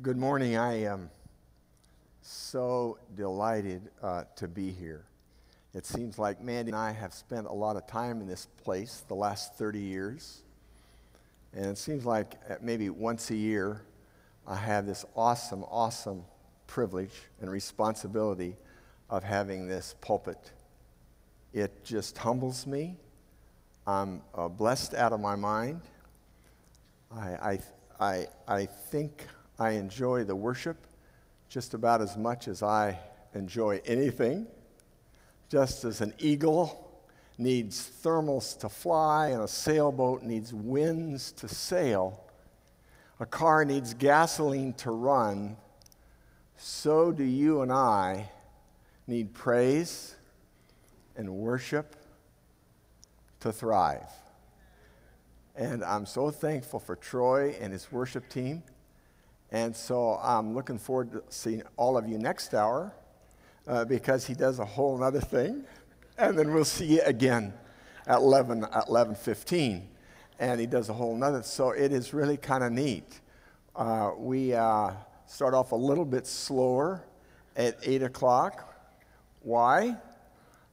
Good morning. I am so delighted uh, to be here. It seems like Mandy and I have spent a lot of time in this place the last 30 years. And it seems like uh, maybe once a year, I have this awesome, awesome privilege and responsibility of having this pulpit. It just humbles me. I'm uh, blessed out of my mind. I, I, I, I think I enjoy the worship just about as much as I enjoy anything. Just as an eagle needs thermals to fly and a sailboat needs winds to sail, a car needs gasoline to run, so do you and I need praise and worship to thrive. And I'm so thankful for Troy and his worship team. And so I'm looking forward to seeing all of you next hour uh, because he does a whole other thing. And then we'll see you again at 11, at 11.15. And he does a whole nother. So it is really kind of neat. Uh, we uh, start off a little bit slower at 8 o'clock. Why?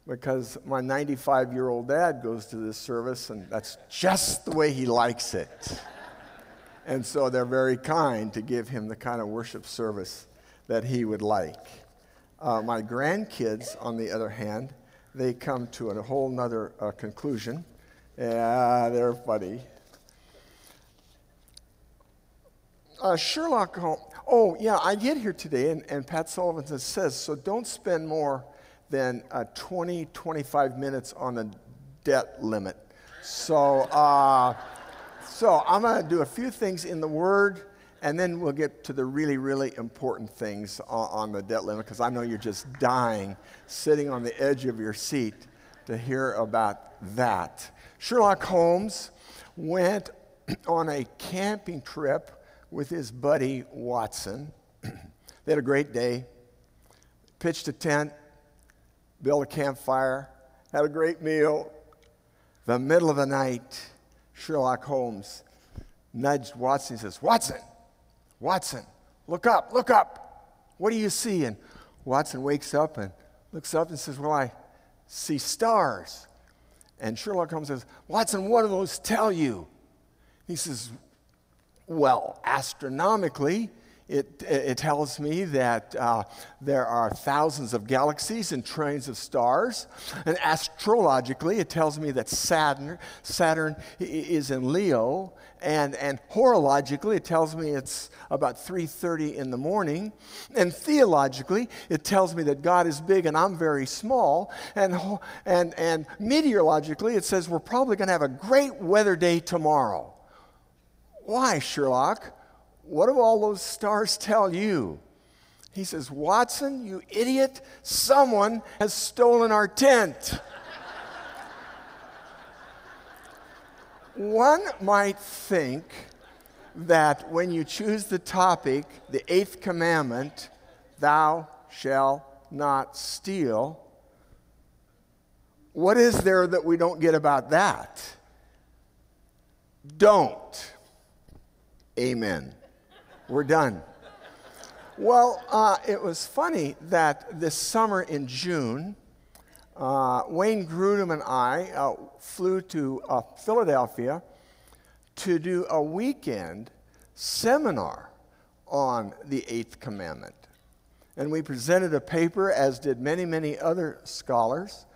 Because my 95 year old dad goes to this service, and that's just the way he likes it. And so they're very kind to give him the kind of worship service that he would like. Uh, my grandkids, on the other hand, they come to a whole nother uh, conclusion. Yeah, they're funny. Uh, Sherlock Holmes. Oh, yeah, I get here today, and, and Pat Sullivan says so don't spend more than uh, 20, 25 minutes on the debt limit. So, uh, so I'm going to do a few things in the Word, and then we'll get to the really, really important things on, on the debt limit, because I know you're just dying, sitting on the edge of your seat to hear about that. Sherlock Holmes went on a camping trip with his buddy Watson. they had a great day, pitched a tent, built a campfire, had a great meal. The middle of the night, Sherlock Holmes nudged Watson and says, Watson, Watson, look up, look up. What do you see? And Watson wakes up and looks up and says, Well, I see stars. And Sherlock Holmes says, Watson, what do those tell you? He says, Well, astronomically, it, it tells me that uh, there are thousands of galaxies and trillions of stars. And astrologically, it tells me that Saturn, Saturn is in Leo. And, and horologically, it tells me it's about 3.30 in the morning. And theologically, it tells me that God is big and I'm very small. And, and, and meteorologically, it says we're probably going to have a great weather day tomorrow. Why, Sherlock? What do all those stars tell you? He says, Watson, you idiot, someone has stolen our tent. One might think that when you choose the topic, the eighth commandment, thou shalt not steal, what is there that we don't get about that? Don't. Amen. We're done. Well, uh, it was funny that this summer in June, uh, Wayne Grudem and I uh, flew to uh, Philadelphia to do a weekend seminar on the Eighth Commandment. And we presented a paper, as did many, many other scholars.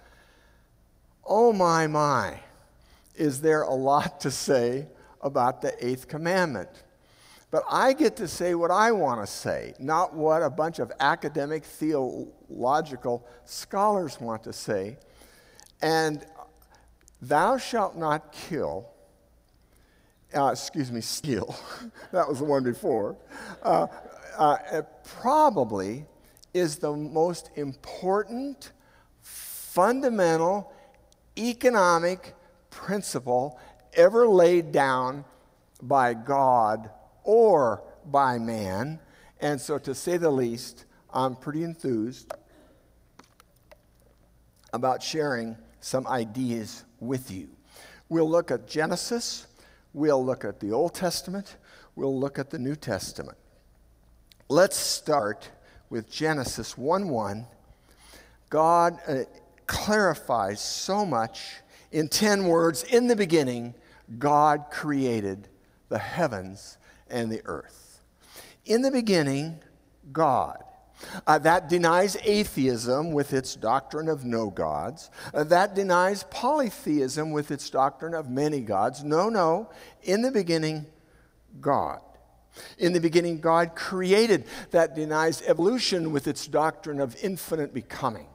Oh, my, my, is there a lot to say about the Eighth Commandment? But I get to say what I want to say, not what a bunch of academic theological scholars want to say. And thou shalt not kill, uh, excuse me, steal. that was the one before. Uh, uh, probably is the most important, fundamental, economic principle ever laid down by God or by man. And so, to say the least, I'm pretty enthused about sharing some ideas with you. We'll look at Genesis, we'll look at the Old Testament, we'll look at the New Testament. let's start with Genesis 1 1. God uh, clarifies so much in 10 words. In the beginning, God created the heavens and the earth. In the beginning, God. Uh, that denies atheism with its doctrine of no gods. Uh, that denies polytheism with its doctrine of many gods. No, no. In the beginning, God. In the beginning, God created. That denies evolution with its doctrine of infinite becoming.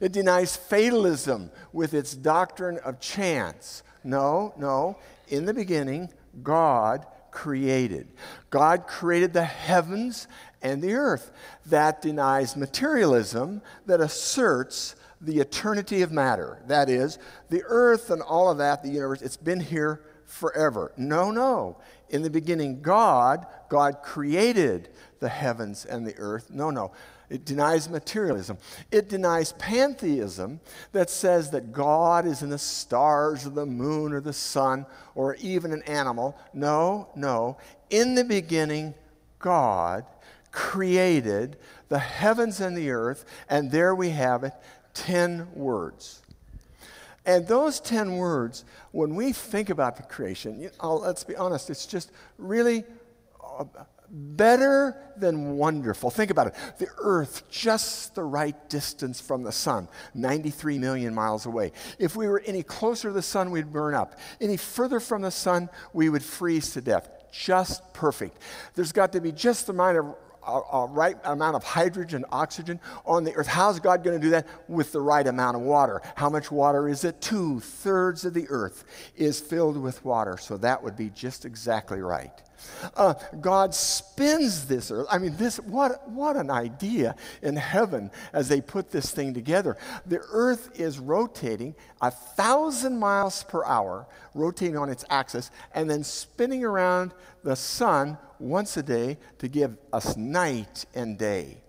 It denies fatalism with its doctrine of chance. No, no. In the beginning, God created. God created the heavens and the earth. That denies materialism that asserts the eternity of matter. That is, the earth and all of that, the universe, it's been here forever. No, no. In the beginning, God, God created the heavens and the earth. No, no. It denies materialism. It denies pantheism that says that God is in the stars or the moon or the sun or even an animal. No, no. In the beginning, God created the heavens and the earth, and there we have it 10 words. And those 10 words, when we think about the creation, you know, let's be honest, it's just really uh, better than wonderful. Think about it. The earth, just the right distance from the sun, 93 million miles away. If we were any closer to the sun, we'd burn up. Any further from the sun, we would freeze to death. Just perfect. There's got to be just the amount of a, a, right amount of hydrogen, oxygen on the earth. How's God going to do that? With the right amount of water. How much water is it? Two thirds of the earth is filled with water. So that would be just exactly right. Uh, God spins this earth. I mean, this what what an idea in heaven as they put this thing together. The earth is rotating a thousand miles per hour, rotating on its axis, and then spinning around the sun once a day to give us night and day.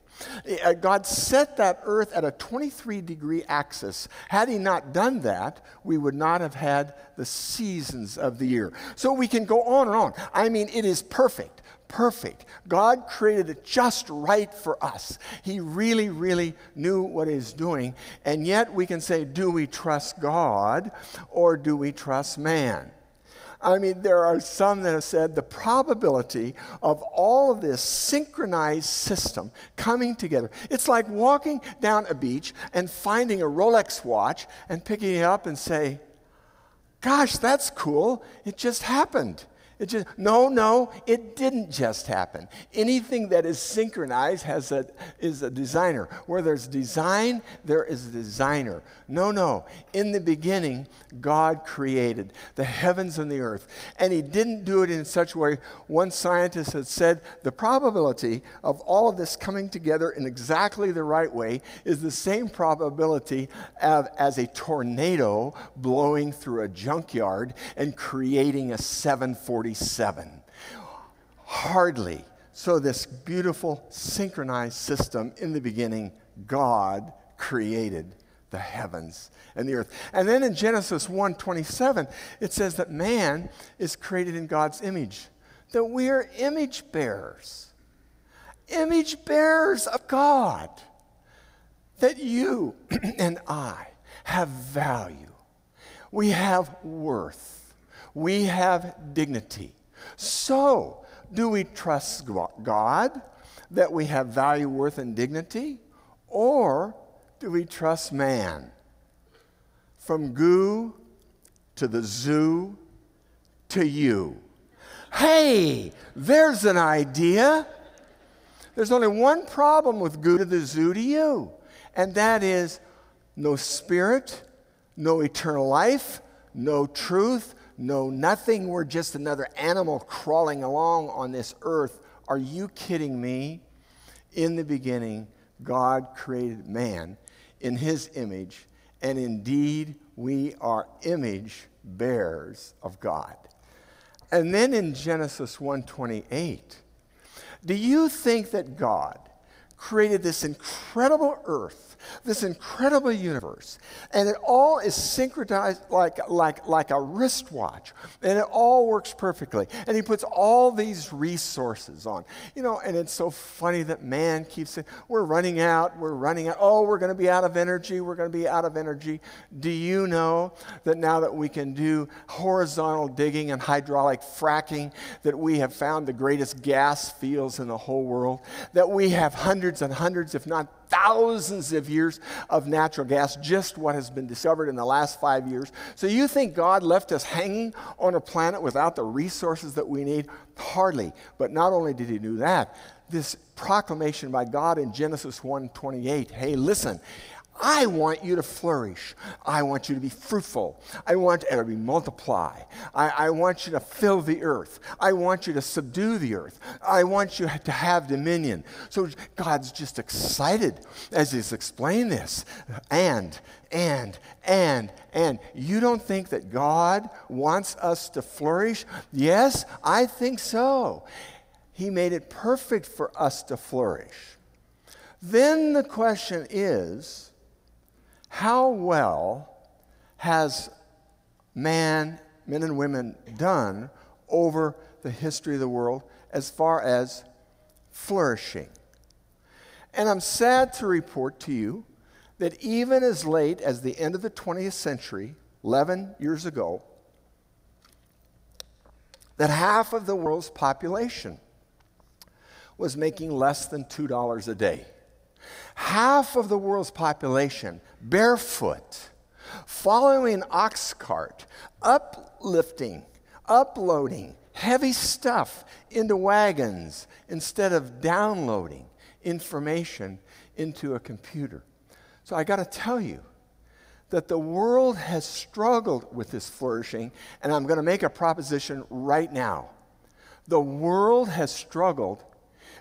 Uh, God set that earth at a 23 degree axis. Had He not done that, we would not have had the seasons of the year. So we can go on and on. I mean, it is perfect. Perfect. God created it just right for us. He really, really knew what He's doing. And yet we can say, do we trust God or do we trust man? I mean, there are some that have said the probability of all of this synchronized system coming together. It's like walking down a beach and finding a Rolex watch and picking it up and say, Gosh, that's cool. It just happened. It just, no, no, it didn't just happen. Anything that is synchronized has a, is a designer. Where there's design, there is a designer. No, no. In the beginning, God created the heavens and the earth. And He didn't do it in such a way. One scientist had said the probability of all of this coming together in exactly the right way is the same probability of, as a tornado blowing through a junkyard and creating a 740 47. Hardly. So, this beautiful synchronized system in the beginning, God created the heavens and the earth. And then in Genesis 1:27, it says that man is created in God's image, that we are image bearers. Image bearers of God. That you and I have value. We have worth we have dignity. So, do we trust God that we have value, worth, and dignity? Or do we trust man? From goo to the zoo to you. Hey, there's an idea. There's only one problem with goo to the zoo to you, and that is no spirit, no eternal life, no truth, know nothing. We're just another animal crawling along on this earth. Are you kidding me? In the beginning, God created man in his image, and indeed, we are image bearers of God. And then in Genesis 1:28, do you think that God created this incredible earth, this incredible universe, and it all is synchronized like, like, like a wristwatch, and it all works perfectly. And he puts all these resources on. You know, and it's so funny that man keeps saying, We're running out, we're running out. Oh, we're going to be out of energy, we're going to be out of energy. Do you know that now that we can do horizontal digging and hydraulic fracking, that we have found the greatest gas fields in the whole world? That we have hundreds and hundreds, if not thousands of years of natural gas, just what has been discovered in the last five years. So you think God left us hanging on a planet without the resources that we need? Hardly. But not only did he do that, this proclamation by God in Genesis 1:28, hey, listen, I want you to flourish. I want you to be fruitful. I want you to multiply. I, I, want you to fill the earth. I want you to subdue the earth. I want you to have dominion. So God's just excited as He's explained this. And, and, and, and. You don't think that God wants us to flourish? Yes, I think so. He made it perfect for us to flourish. Then the question is, how well has man, men and women, done over the history of the world as far as flourishing? And I'm sad to report to you that even as late as the end of the 20th century, 11 years ago, that half of the world's population was making less than $2 a day. Half of the world's population barefoot, following an ox cart, uplifting, uploading heavy stuff into wagons instead of downloading information into a computer. So I got to tell you that the world has struggled with this flourishing, and I'm going to make a proposition right now. The world has struggled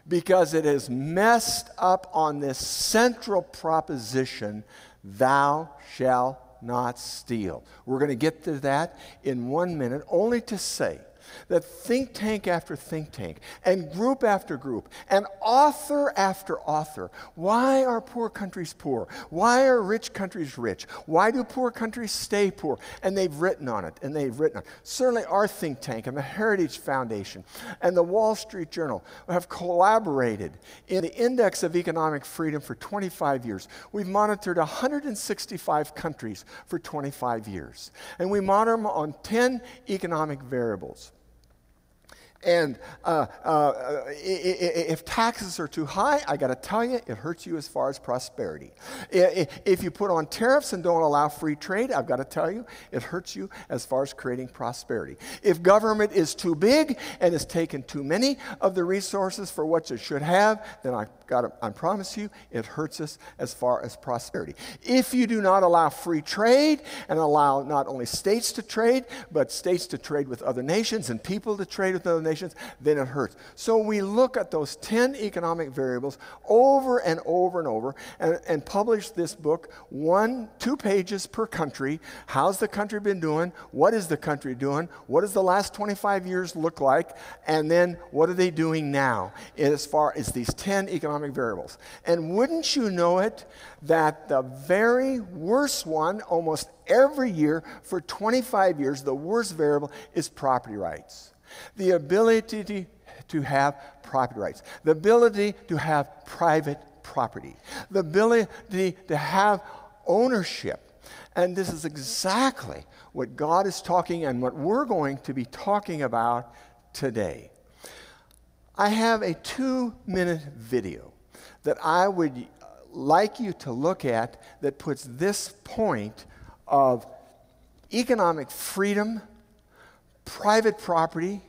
because it has messed up on this central proposition thou shalt not steal. We're going to get to that in one minute, only to say that think tank after think tank and group after group and author after author. Why are poor countries poor? Why are rich countries rich? Why do poor countries stay poor? And they've written on it and they've written on it. Certainly, our think tank and the Heritage Foundation and the Wall Street Journal have collaborated in the Index of Economic Freedom for 25 years. We've monitored 165 countries for 25 years, and we monitor them on 10 economic variables. And uh, uh, if taxes are too high, I got to tell you, it hurts you as far as prosperity. If you put on tariffs and don't allow free trade, I've got to tell you, it hurts you as far as creating prosperity. If government is too big and has taken too many of the resources for what it should have, then I got I promise you, it hurts us as far as prosperity. If you do not allow free trade and allow not only states to trade, but states to trade with other nations and people to trade with other nations then it hurts. So we look at those 10 economic variables over and over and over and, and publish this book, one, two pages per country. How's the country been doing? What is the country doing? What does the last 25 years look like? And then what are they doing now as far as these 10 economic variables? And wouldn't you know it that the very worst one, almost every year for 25 years, the worst variable is property rights the ability to have property rights, the ability to have private property, the ability to have ownership. And this is exactly what God is talking and what we're going to be talking about today. I have a two minute video that I would like you to look at that puts this point of economic freedom private property,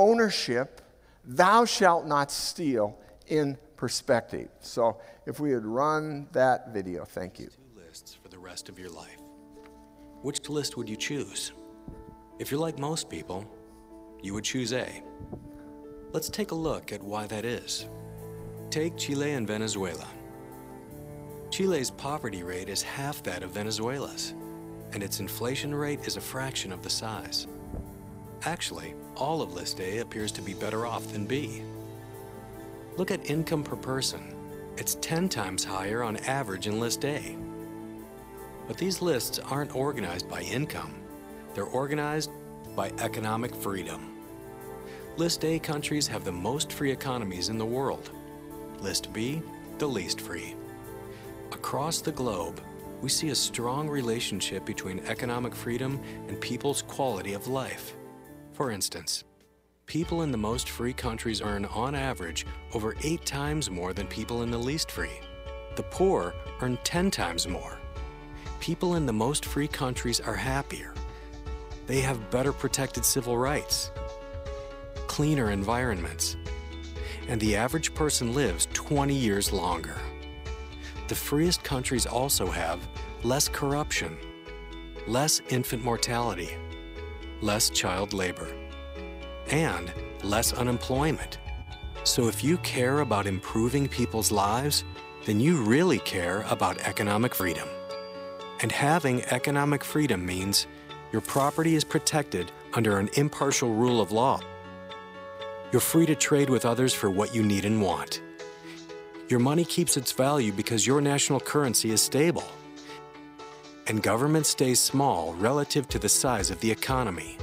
ownership, thou shalt not steal in perspective. So if we would run that video, thank you. Two lists for the rest of your life. Which list would you choose? If you're like most people, you would choose A. Let's take a look at why that is. Take Chile and Venezuela. Chile's poverty rate is half that of Venezuela's, and its inflation rate is a fraction of the size. Actually, all of List A appears to be better off than B. Look at income per person. it's 10 times higher on average in List A. But these lists aren't organized by income, they're organized by economic freedom. List A countries have the most free economies in the world. List B, the least free. Across the globe, we see a strong relationship between economic freedom and people's quality of life. For instance, people in the most free countries earn, on average, over eight times more than people in the least free. The poor earn 10 times more. People in the most free countries are happier. They have better protected civil rights, cleaner environments, and the average person lives 20 years longer. The freest countries also have less corruption, less infant mortality, less child labor, and less unemployment. So if you care about improving people's lives, then you really care about economic freedom. And having economic freedom means your property is protected under an impartial rule of law. You're free to trade with others for what you need and want. Your money keeps its value because your national currency is stable. And government stays small relative to the size of the economy.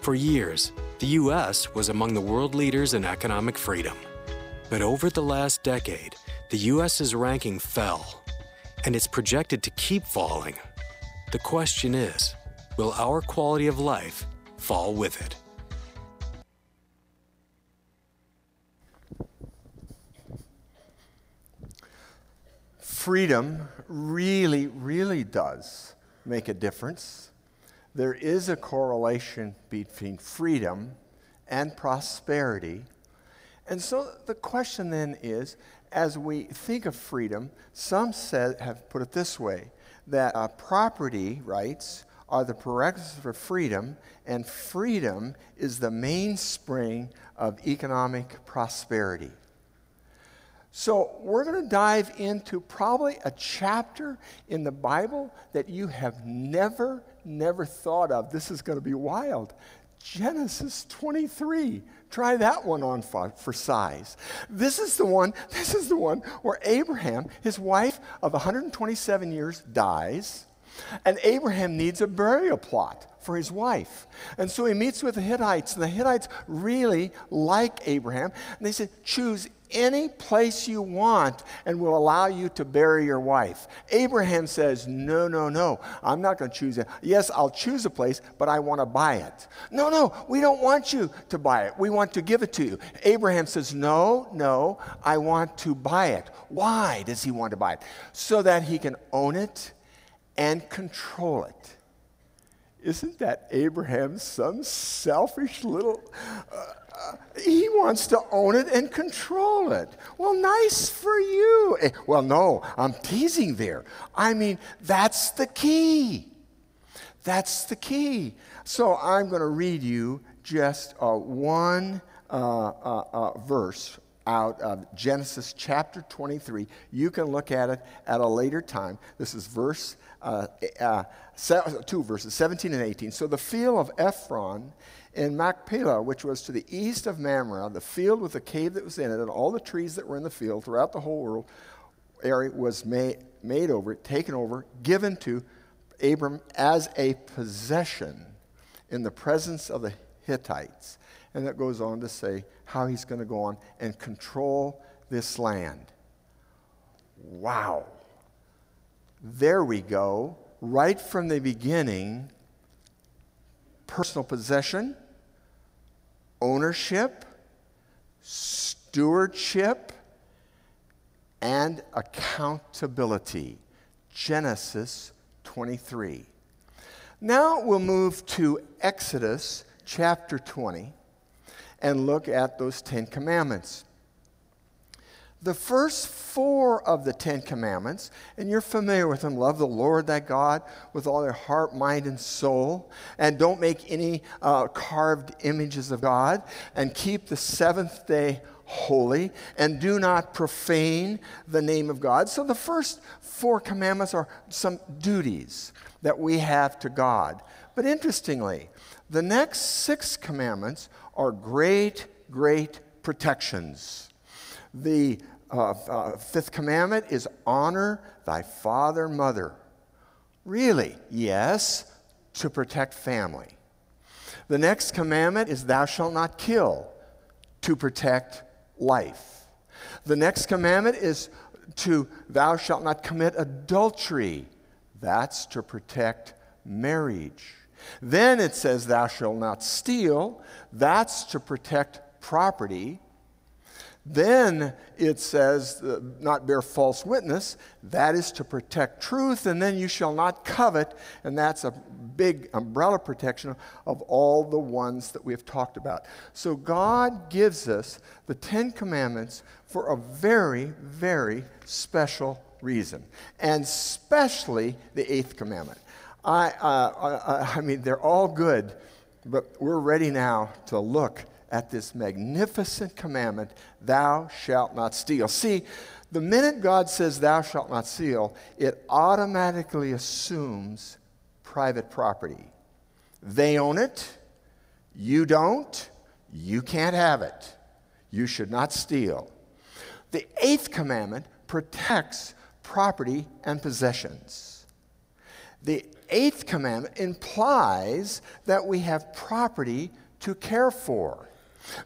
For years, the U.S. was among the world leaders in economic freedom. But over the last decade, the U.S.'s ranking fell, and it's projected to keep falling. The question is will our quality of life fall with it? freedom really, really does make a difference. There is a correlation between freedom and prosperity. And so the question then is as we think of freedom, some said, have put it this way that uh, property rights are the prerequisites for freedom, and freedom is the mainspring of economic prosperity. So, we're going to dive into probably a chapter in the Bible that you have never, never thought of. This is going to be wild. Genesis 23. Try that one on for, for, size. This is the one, this is the one where Abraham, his wife of 127 years, dies, and Abraham needs a burial plot for his wife. And so he meets with the Hittites, and the Hittites really like Abraham, and they said, choose any place you want and will allow you to bury your wife. Abraham says, No, no, no, I'm not going to choose it. Yes, I'll choose a place, but I want to buy it. No, no, we don't want you to buy it. We want to give it to you. Abraham says, No, no, I want to buy it. Why does he want to buy it? So that he can own it and control it. Isn't that Abraham some selfish little. Uh, he wants to own it and control it. Well, nice for you. Eh, well, no, I'm teasing there. I mean, that's the key. That's the key. So I'm going to read you just uh, one uh, uh, uh, verse out of Genesis chapter 23. You can look at it at a later time. This is verse uh, uh, two verses, 17 and 18. So the field of Ephron in Machpelah, which was to the east of Mamre, the field with the cave that was in it, and all the trees that were in the field throughout the whole world area was made, made over, taken over, given to Abram as a possession in the presence of the Hittites. And that goes on to say how he's going to go on and control this land. Wow. There we go. Right from the beginning, personal possession, ownership, stewardship, and accountability. Genesis 23. Now we'll move to Exodus chapter 20 and look at those Ten Commandments the first four of the Ten Commandments, and you're familiar with them love the Lord thy God with all their heart, mind, and soul, and don't make any uh, carved images of God, and keep the seventh day holy, and do not profane the name of God. So the first four commandments are some duties that we have to God. But interestingly, the next six commandments are great, great protections the uh, uh, fifth commandment is honor thy father and mother. Really? Yes, to protect family. The next commandment is thou shalt not kill, to protect life. The next commandment is to thou shalt not commit adultery. That's to protect marriage. Then it says thou shalt not steal. That's to protect property. Then it says, uh, not bear false witness. That is to protect truth. And then you shall not covet. And that's a big umbrella protection of all the ones that we have talked about. So God gives us the Ten Commandments for a very, very special reason. And especially the Eighth Commandment. I, uh, I, I mean, they're all good, but we're ready now to look at this magnificent commandment thou shalt not steal. See, the minute God says thou shalt not steal, it automatically assumes private property. They own it, you don't, you can't have it. You should not steal. The eighth commandment protects property and possessions. The eighth commandment implies that we have property to care for.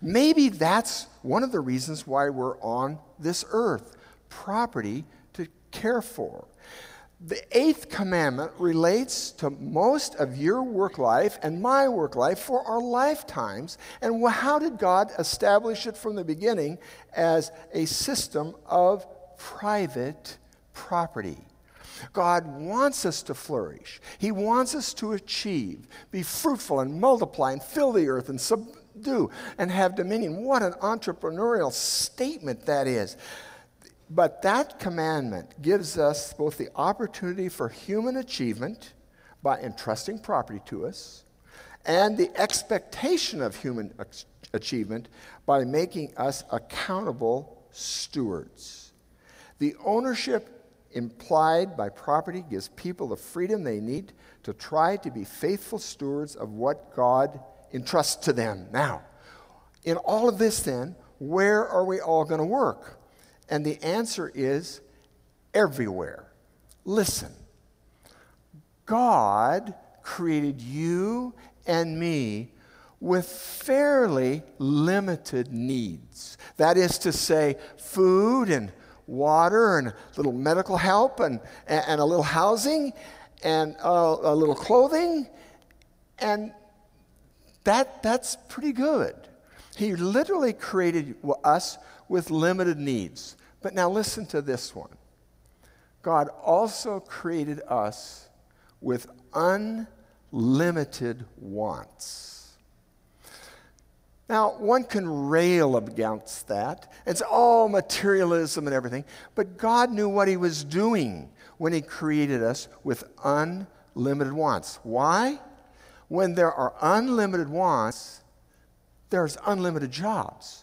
Maybe that's one of the reasons why we're on this earth property to care for. The eighth commandment relates to most of your work life and my work life for our lifetimes. And how did God establish it from the beginning as a system of private property? God wants us to flourish. He wants us to achieve, be fruitful and multiply and fill the earth and subdue do and have dominion. What an entrepreneurial statement that is. But that commandment gives us both the opportunity for human achievement by entrusting property to us and the expectation of human achievement by making us accountable stewards. The ownership implied by property gives people the freedom they need to try to be faithful stewards of what God entrust to them. Now, in all of this, then, where are we all going to work? And the answer is everywhere. Listen, God created you and me with fairly limited needs. That is to say, food and water and a little medical help and, and a little housing and uh, a little clothing and that, that's pretty good. He literally created us with limited needs. But now listen to this one God also created us with unlimited wants. Now, one can rail against that. It's all materialism and everything. But God knew what He was doing when He created us with unlimited wants. Why? When there are unlimited wants, there's unlimited jobs.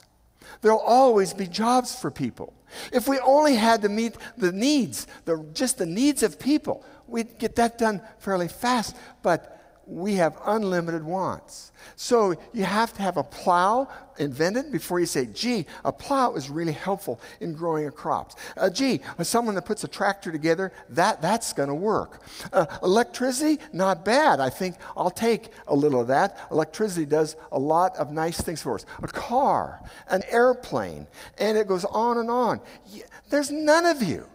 There'll always be jobs for people. If we only had to meet the needs, the, just the needs of people, we'd get that done fairly fast. But we have unlimited wants. So you have to have a plow invented before you say, gee, a plow is really helpful in growing crops. Uh, gee, someone that puts a tractor together, that, that's going to work. Uh, electricity, not bad. I think I'll take a little of that. Electricity does a lot of nice things for us. A car, an airplane, and it goes on and on. There's none of you.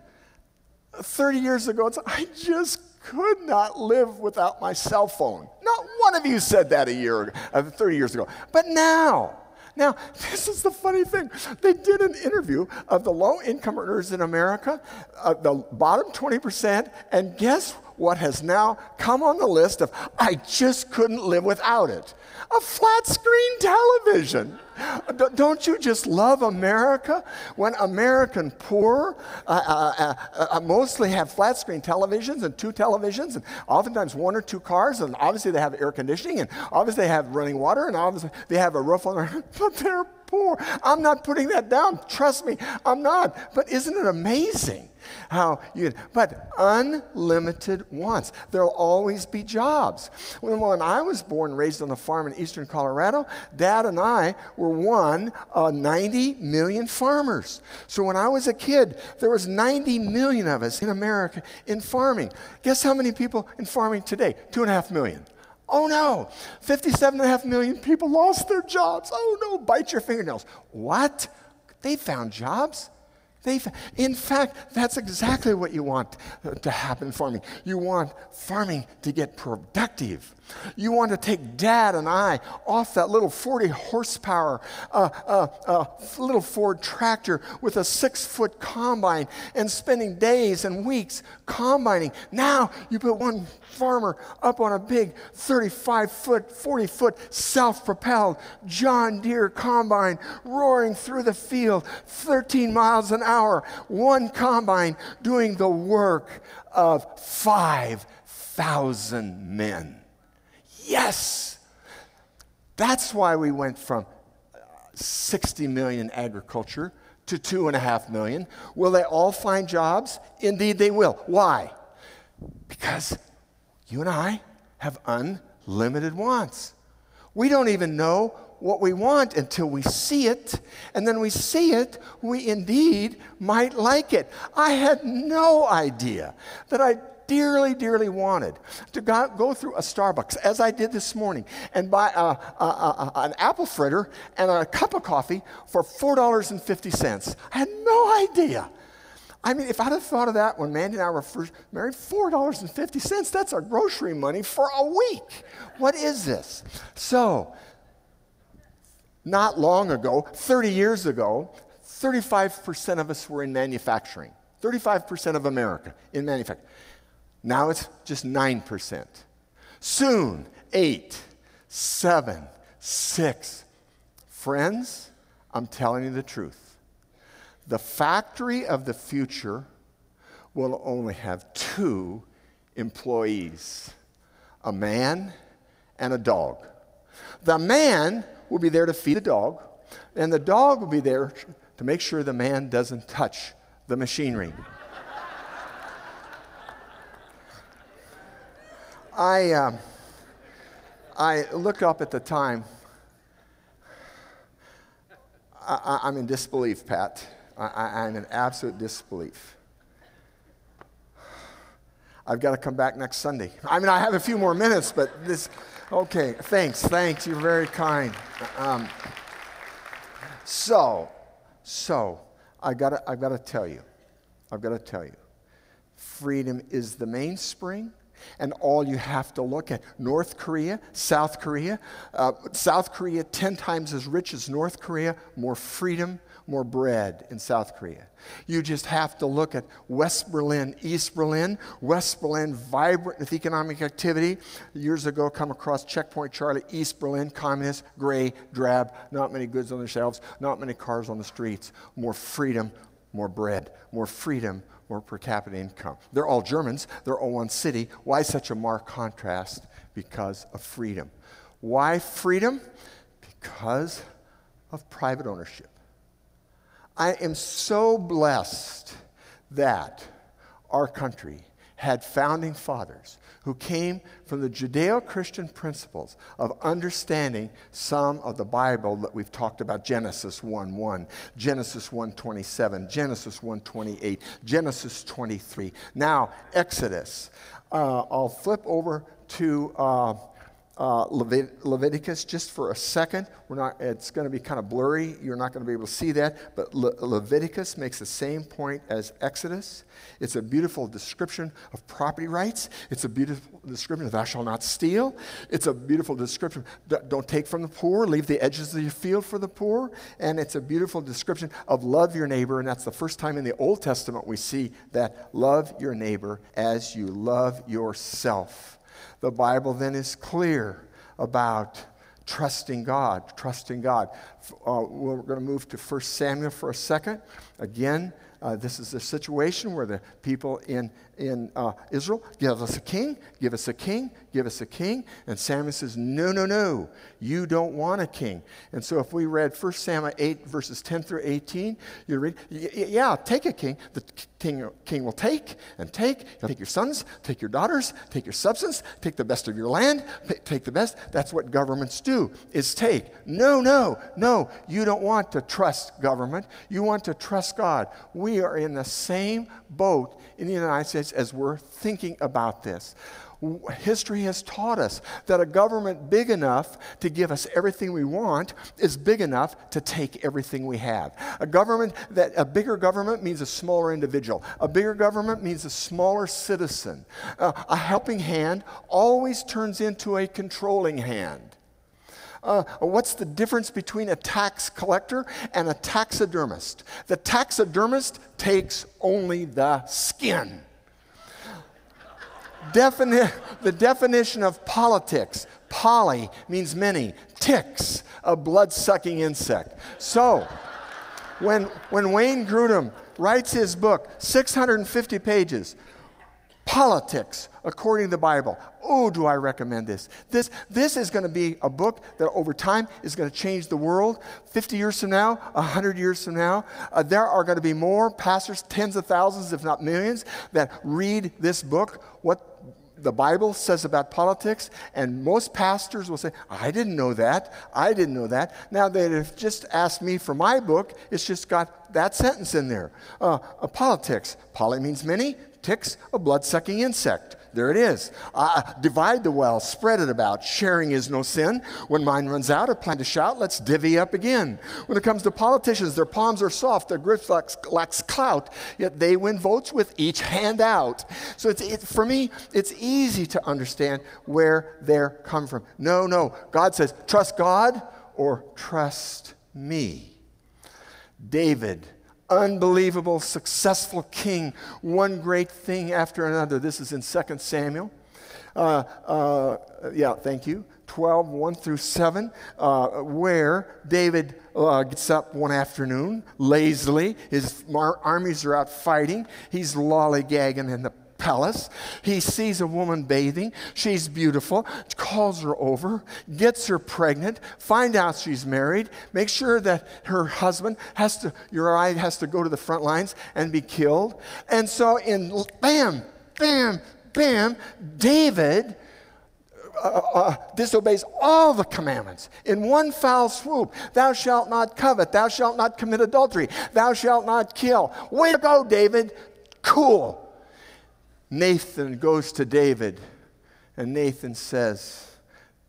30 years ago, I just could not live without my cell phone. Not one of you said that a year ago, uh, 30 years ago. But now, now, this is the funny thing. They did an interview of the low income earners in America, uh, the bottom 20%, and guess what has now come on the list of I just couldn't live without it? A flat screen television. Don't you just love America? When American poor uh, uh, uh, uh, mostly have flat screen televisions and two televisions, and oftentimes one or two cars, and obviously they have air conditioning, and obviously they have running water, and obviously they have a roof on their but they're poor. I'm not putting that down. Trust me, I'm not. But isn't it amazing? How you, but unlimited wants. There'll always be jobs. When, when I was born and raised on a farm in eastern Colorado, Dad and I were one of 90 million farmers. So when I was a kid, there was 90 million of us in America in farming. Guess how many people in farming today? Two and a half million. Oh no, 57.5 million people lost their jobs. Oh no, bite your fingernails. What? They found jobs. They, in fact, that's exactly what you want uh, to happen in farming. You want farming to get productive. You want to take dad and I off that little 40 horsepower uh, uh, uh, little Ford tractor with a six foot combine and spending days and weeks combining. Now you put one farmer up on a big 35 foot, 40 foot self propelled John Deere combine roaring through the field 13 miles an hour. One combine doing the work of 5,000 men. Yes! That's why we went from uh, 60 million agriculture to two and a half million. Will they all find jobs? Indeed, they will. Why? Because you and I have unlimited wants. We don't even know what we want until we see it. And then we see it, we indeed might like it. I had no idea that I dearly, dearly wanted to go, through a Starbucks, as I did this morning, and buy a, a, a, an apple fritter and a cup of coffee for $4.50. I had no idea. I mean, if I'd have thought of that when Mandy and I were first married, $4.50, that's our grocery money for a week. What is this? So, not long ago, 30 years ago, 35% of us were in manufacturing. 35% of America in manufacturing. Now it's just 9%. Soon, 8, 7, 6. Friends, I'm telling you the truth. The factory of the future will only have two employees a man and a dog. The man will be there to feed the dog, and the dog will be there to make sure the man doesn't touch the machinery. I, um, I looked up at the time. I, am in disbelief, Pat. I, am in absolute disbelief. I've got to come back next Sunday. I mean, I have a few more minutes, but this, okay, thanks, thanks. You're very kind. Um, so, so, I gotta, I've got to tell you, I've got to tell you, freedom is the mainspring and all you have to look at. North Korea, South Korea, uh, South Korea 10 times as rich as North Korea, more freedom, more bread in South Korea. You just have to look at West Berlin, East Berlin. West Berlin, vibrant with economic activity. Years ago, come across Checkpoint Charlie, East Berlin, communist, gray, drab, not many goods on the shelves, not many cars on the streets. More freedom, more bread, more freedom, more per capita income. They're all Germans, they're all one city. Why such a marked contrast? Because of freedom. Why freedom? Because of private ownership. I am so blessed that our country had founding fathers who came from the Judeo Christian principles of understanding some of the Bible that we've talked about Genesis 1 1, Genesis 1 27, Genesis 1 28, Genesis 23. Now, Exodus. Uh, I'll flip over to. Uh, uh, Levit- Leviticus just for a second. We're not, it's going to be kind of blurry. You're not going to be able to see that. But Le- Leviticus makes the same point as Exodus. It's a beautiful description of property rights. It's a beautiful description of thou shalt not steal. It's a beautiful description don't take from the poor, leave the edges of your field for the poor. And it's a beautiful description of love your neighbor. And that's the first time in the Old Testament we see that love your neighbor as you love yourself. The Bible then is clear about trusting God, trusting God. uh, we're going to move to 1 Samuel for a second. Again, uh, this is a situation where the people in, in uh, Israel give us a king, give us a king, give us a king. And Samuel says, No, no, no, you don't want a king. And so if we read 1 Samuel 8, verses 10 through 18, you read, Yeah, take a king. The king, king will take and take. He'll take your sons, take your daughters, take your substance, take the best of your land, take the best. That's what governments do, is take. No, no, no, you don't want to trust government. You want to trust God. We are in the same boat in the United States as we're thinking about this. History has taught us that a government big enough to give us everything we want is big enough to take everything we have. A government that a bigger government means a smaller individual. A bigger government means a smaller citizen. Uh, a helping hand always turns into a controlling hand. Uh, what's the difference between a tax collector and a taxidermist? The taxidermist takes only the skin. Defini- the definition of politics poly means many, ticks, a blood sucking insect. So, when, when Wayne Grudem writes his book, 650 pages, Politics according to the Bible. Oh, do I recommend this? This, this is going to be a book that over time is going to change the world. 50 years from now, 100 years from now, uh, there are going to be more pastors, tens of thousands, if not millions, that read this book, what the Bible says about politics, and most pastors will say, I didn't know that. I didn't know that. Now, they have just asked me for my book, it's just got that sentence in there. Uh, uh, politics. Poly means many, ticks, a blood sucking insect. There it is. Uh, divide the wealth, spread it about. Sharing is no sin. When mine runs out, I plan to shout, let's divvy up again. When it comes to politicians, their palms are soft, their grip lacks, lacks clout, yet they win votes with each hand out. So it's, it, for me, it's easy to understand where they're coming from. No, no. God says, trust God or trust me. David unbelievable, successful king, one great thing after another. This is in 2 Samuel. Uh, uh, yeah, thank you. 12, 1 through 7, uh, where David uh, gets up one afternoon lazily. His armies are out fighting. He's lollygagging in the palace. He sees a woman bathing. She's beautiful, calls her over, gets her pregnant, find out she's married, make sure that her husband has to, Uriah has to go to the front lines and be killed. And so in bam, bam, bam, David uh, uh, uh, disobeys all the commandments in one foul swoop. Thou shalt not covet. Thou shalt not commit adultery. Thou shalt not kill. Way to go, David. Cool. Nathan goes to David, and Nathan says,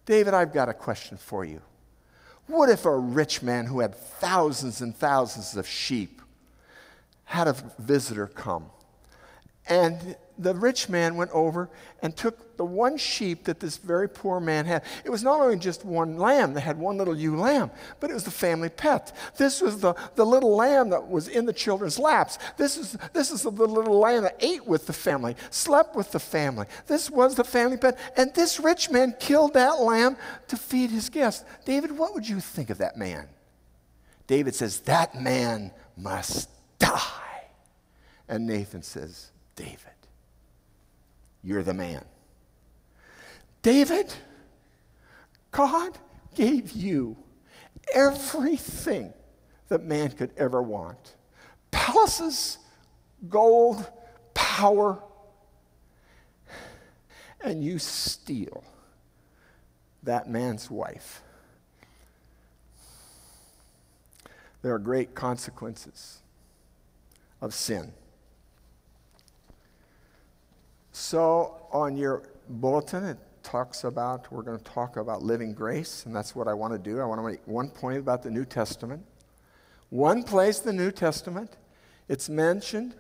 David, I've got a question for you. What if a rich man who had thousands and thousands of sheep had a visitor come? And the rich man went over and took the one sheep that this very poor man had. It was not only just one lamb, they had one little ewe lamb, but it was the family pet. This was the, the little lamb that was in the children's laps. This is, this is the little lamb that ate with the family, slept with the family. This was the family pet. And this rich man killed that lamb to feed his guests. David, what would you think of that man? David says, That man must die. And Nathan says, David. You're the man. David, God gave you everything that man could ever want palaces, gold, power, and you steal that man's wife. There are great consequences of sin. So, on your bulletin, it talks about, we're going to talk about living grace, and that's what I want to do. I want to make one point about the New Testament. One place the New Testament, it's mentioned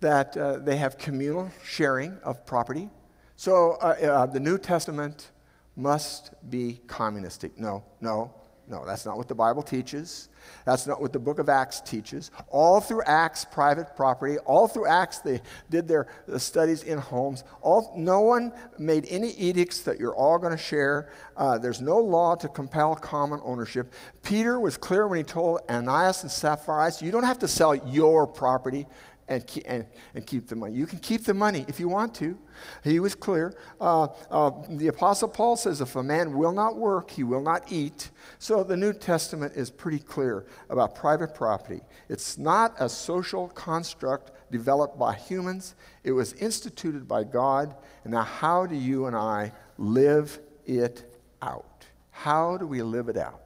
that uh, they have communal sharing of property. So, uh, uh, the New Testament must be communistic. No, no, No, that's not what the Bible teaches. That's not what the book of Acts teaches. All through Acts, private property. All through Acts, they did their studies in homes. All, no one made any edicts that you're all going to share. Uh, there's no law to compel common ownership. Peter was clear when he told Ananias and Sapphira, you don't have to sell your property and, keep, and, and keep the money. You can keep the money if you want to. He was clear. Uh, uh, the Apostle Paul says, if a man will not work, he will not eat. So the New Testament is pretty clear about private property. It's not a social construct developed by humans, it was instituted by God. And now, how do you and I live it out? How do we live it out?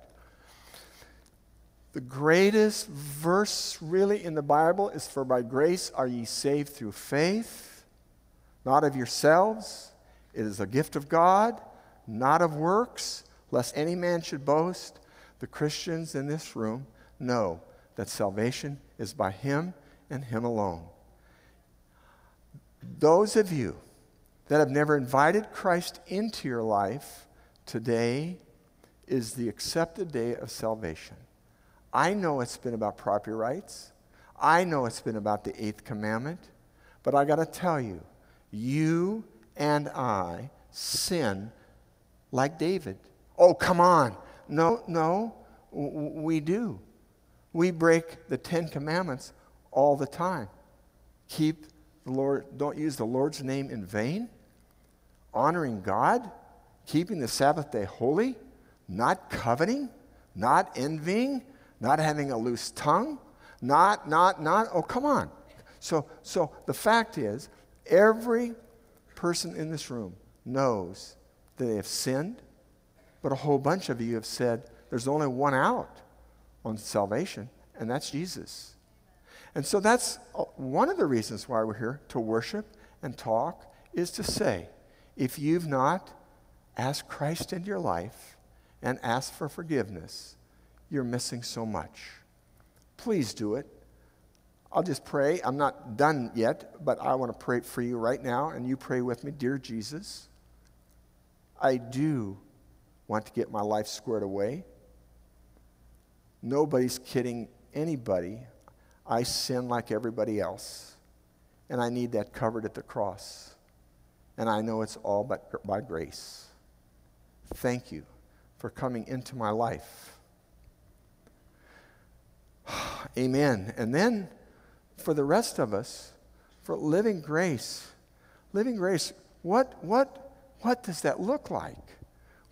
The greatest verse really in the Bible is For by grace are ye saved through faith, not of yourselves. It is a gift of God, not of works, lest any man should boast. The Christians in this room know that salvation is by Him and Him alone. Those of you that have never invited Christ into your life, today is the accepted day of salvation. I know it's been about property rights. I know it's been about the eighth commandment. But I got to tell you, you and I sin like David. Oh, come on. No, no, we do. We break the Ten Commandments all the time. Keep the Lord, don't use the Lord's name in vain. Honoring God, keeping the Sabbath day holy, not coveting, not envying, not having a loose tongue, not, not, not. Oh, come on. So, so the fact is, every person in this room knows that they have sinned, but a whole bunch of you have said there's only one out on salvation, and that's Jesus. And so that's uh, one of the reasons why we're here to worship and talk is to say, if you've not asked Christ into your life and asked for forgiveness, you're missing so much. Please do it. I'll just pray. I'm not done yet, but I want to pray for you right now, and you pray with me. Dear Jesus, I do want to get my life squared away. Nobody's kidding anybody. I sin like everybody else, and I need that covered at the cross. And I know it's all but by grace. Thank you for coming into my life. Amen. And then for the rest of us, for living grace, living grace, what, what, what does that look like?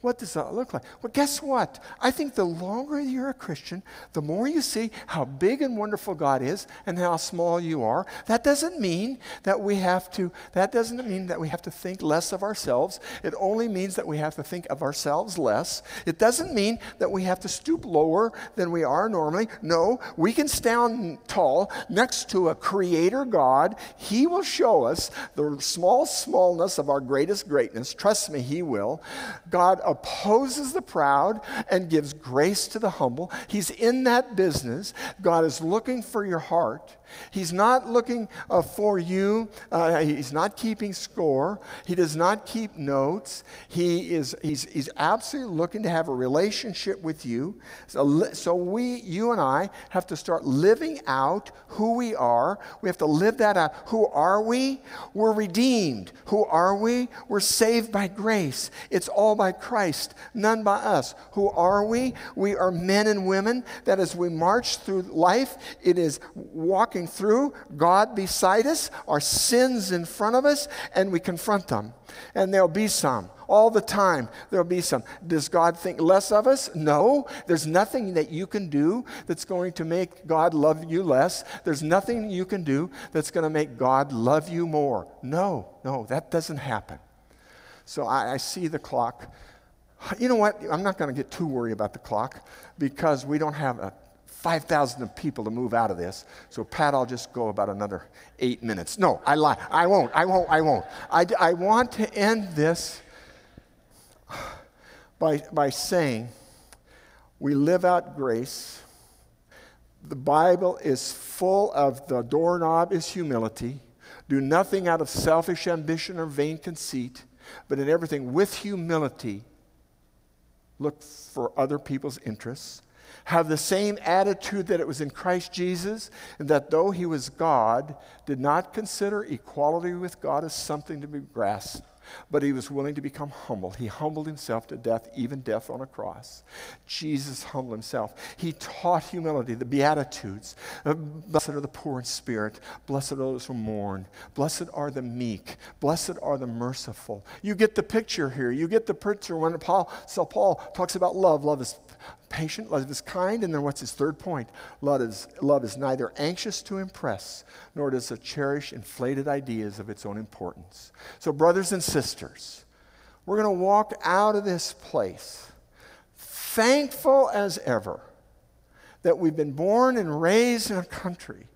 What does that look like? Well, guess what? I think the longer you're a Christian, the more you see how big and wonderful God is and how small you are. That doesn't mean that we have to that doesn't mean that we have to think less of ourselves. It only means that we have to think of ourselves less. It doesn't mean that we have to stoop lower than we are normally. No, we can stand tall next to a creator God. He will show us the small smallness of our greatest greatness. Trust me, he will. God opposes the proud and gives grace to the humble. He's in that business. God is looking for your heart. He's not looking uh, for you. Uh, he's not keeping score. He does not keep notes. He is, he's, he's absolutely looking to have a relationship with you. So, so we, you and I, have to start living out who we are. We have to live that out. Who are we? We're redeemed. Who are we? We're saved by grace. It's all by Christ, none by us. Who are we? We are men and women that as we march through life, it is walking walking through, God beside us, our sins in front of us, and we confront them. And there'll be some. All the time, there'll be some. Does God think less of us? No. There's nothing that you can do that's going to make God love you less. There's nothing you can do that's going to make God love you more. No, no, that doesn't happen. So I, I see the clock. You know what? I'm not going to get too worried about the clock because we don't have a 5,000 people to move out of this. So, Pat, I'll just go about another eight minutes. No, I lie. I won't. I won't. I won't. I, I want to end this by, by saying we live out grace. The Bible is full of the doorknob is humility. Do nothing out of selfish ambition or vain conceit, but in everything with humility look for other people's interests, have the same attitude that it was in Christ Jesus, and that though he was God, did not consider equality with God as something to be grasped but he was willing to become humble. He humbled himself to death, even death on a cross. Jesus humbled himself. He taught humility, the Beatitudes. Uh, blessed are the poor in spirit. Blessed are those who mourn. Blessed are the meek. Blessed are the merciful. You get the picture here. You get the picture when Paul, so Paul talks about love. Love is patient, love is kind, and then what's his third point? Love is, love is neither anxious to impress, nor does it cherish inflated ideas of its own importance. So, brothers and sisters, we're going to walk out of this place thankful as ever that we've been born and raised in a country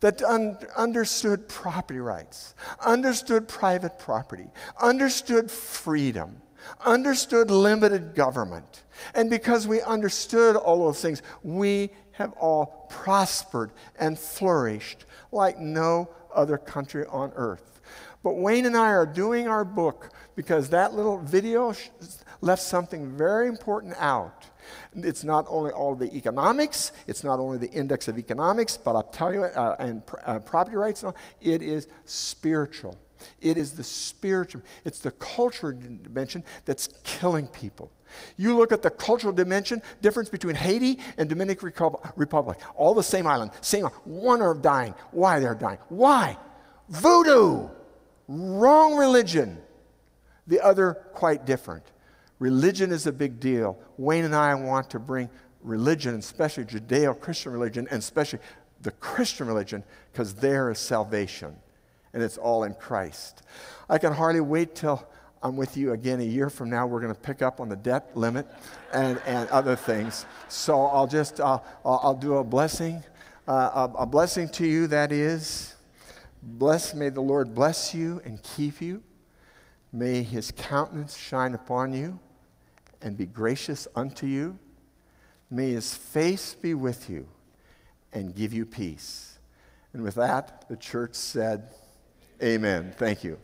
that un- understood property rights, understood private property, understood freedom understood limited government. And because we understood all those things, we have all prospered and flourished like no other country on earth. But Wayne and I are doing our book because that little video left something very important out. It's not only all the economics, it's not only the index of economics, but I'll tell you, uh, and uh, property rights, it is spiritual. It is the spiritual, it's the cultural dimension that's killing people. You look at the cultural dimension, difference between Haiti and Dominican Republic. All the same island, same one are dying. Why they're dying? Why? Voodoo. Wrong religion. The other quite different. Religion is a big deal. Wayne and I want to bring religion, especially Judeo Christian religion, and especially the Christian religion, because there is salvation and it's all in Christ. I can hardly wait till I'm with you again a year from now. We're going to pick up on the debt limit and, and other things. So I'll just uh, I'll, do a blessing, uh, a, a blessing to you. That is, bless. May the Lord bless you and keep you. May His countenance shine upon you and be gracious unto you. May His face be with you and give you peace. And with that, the church said. Amen. Thank you.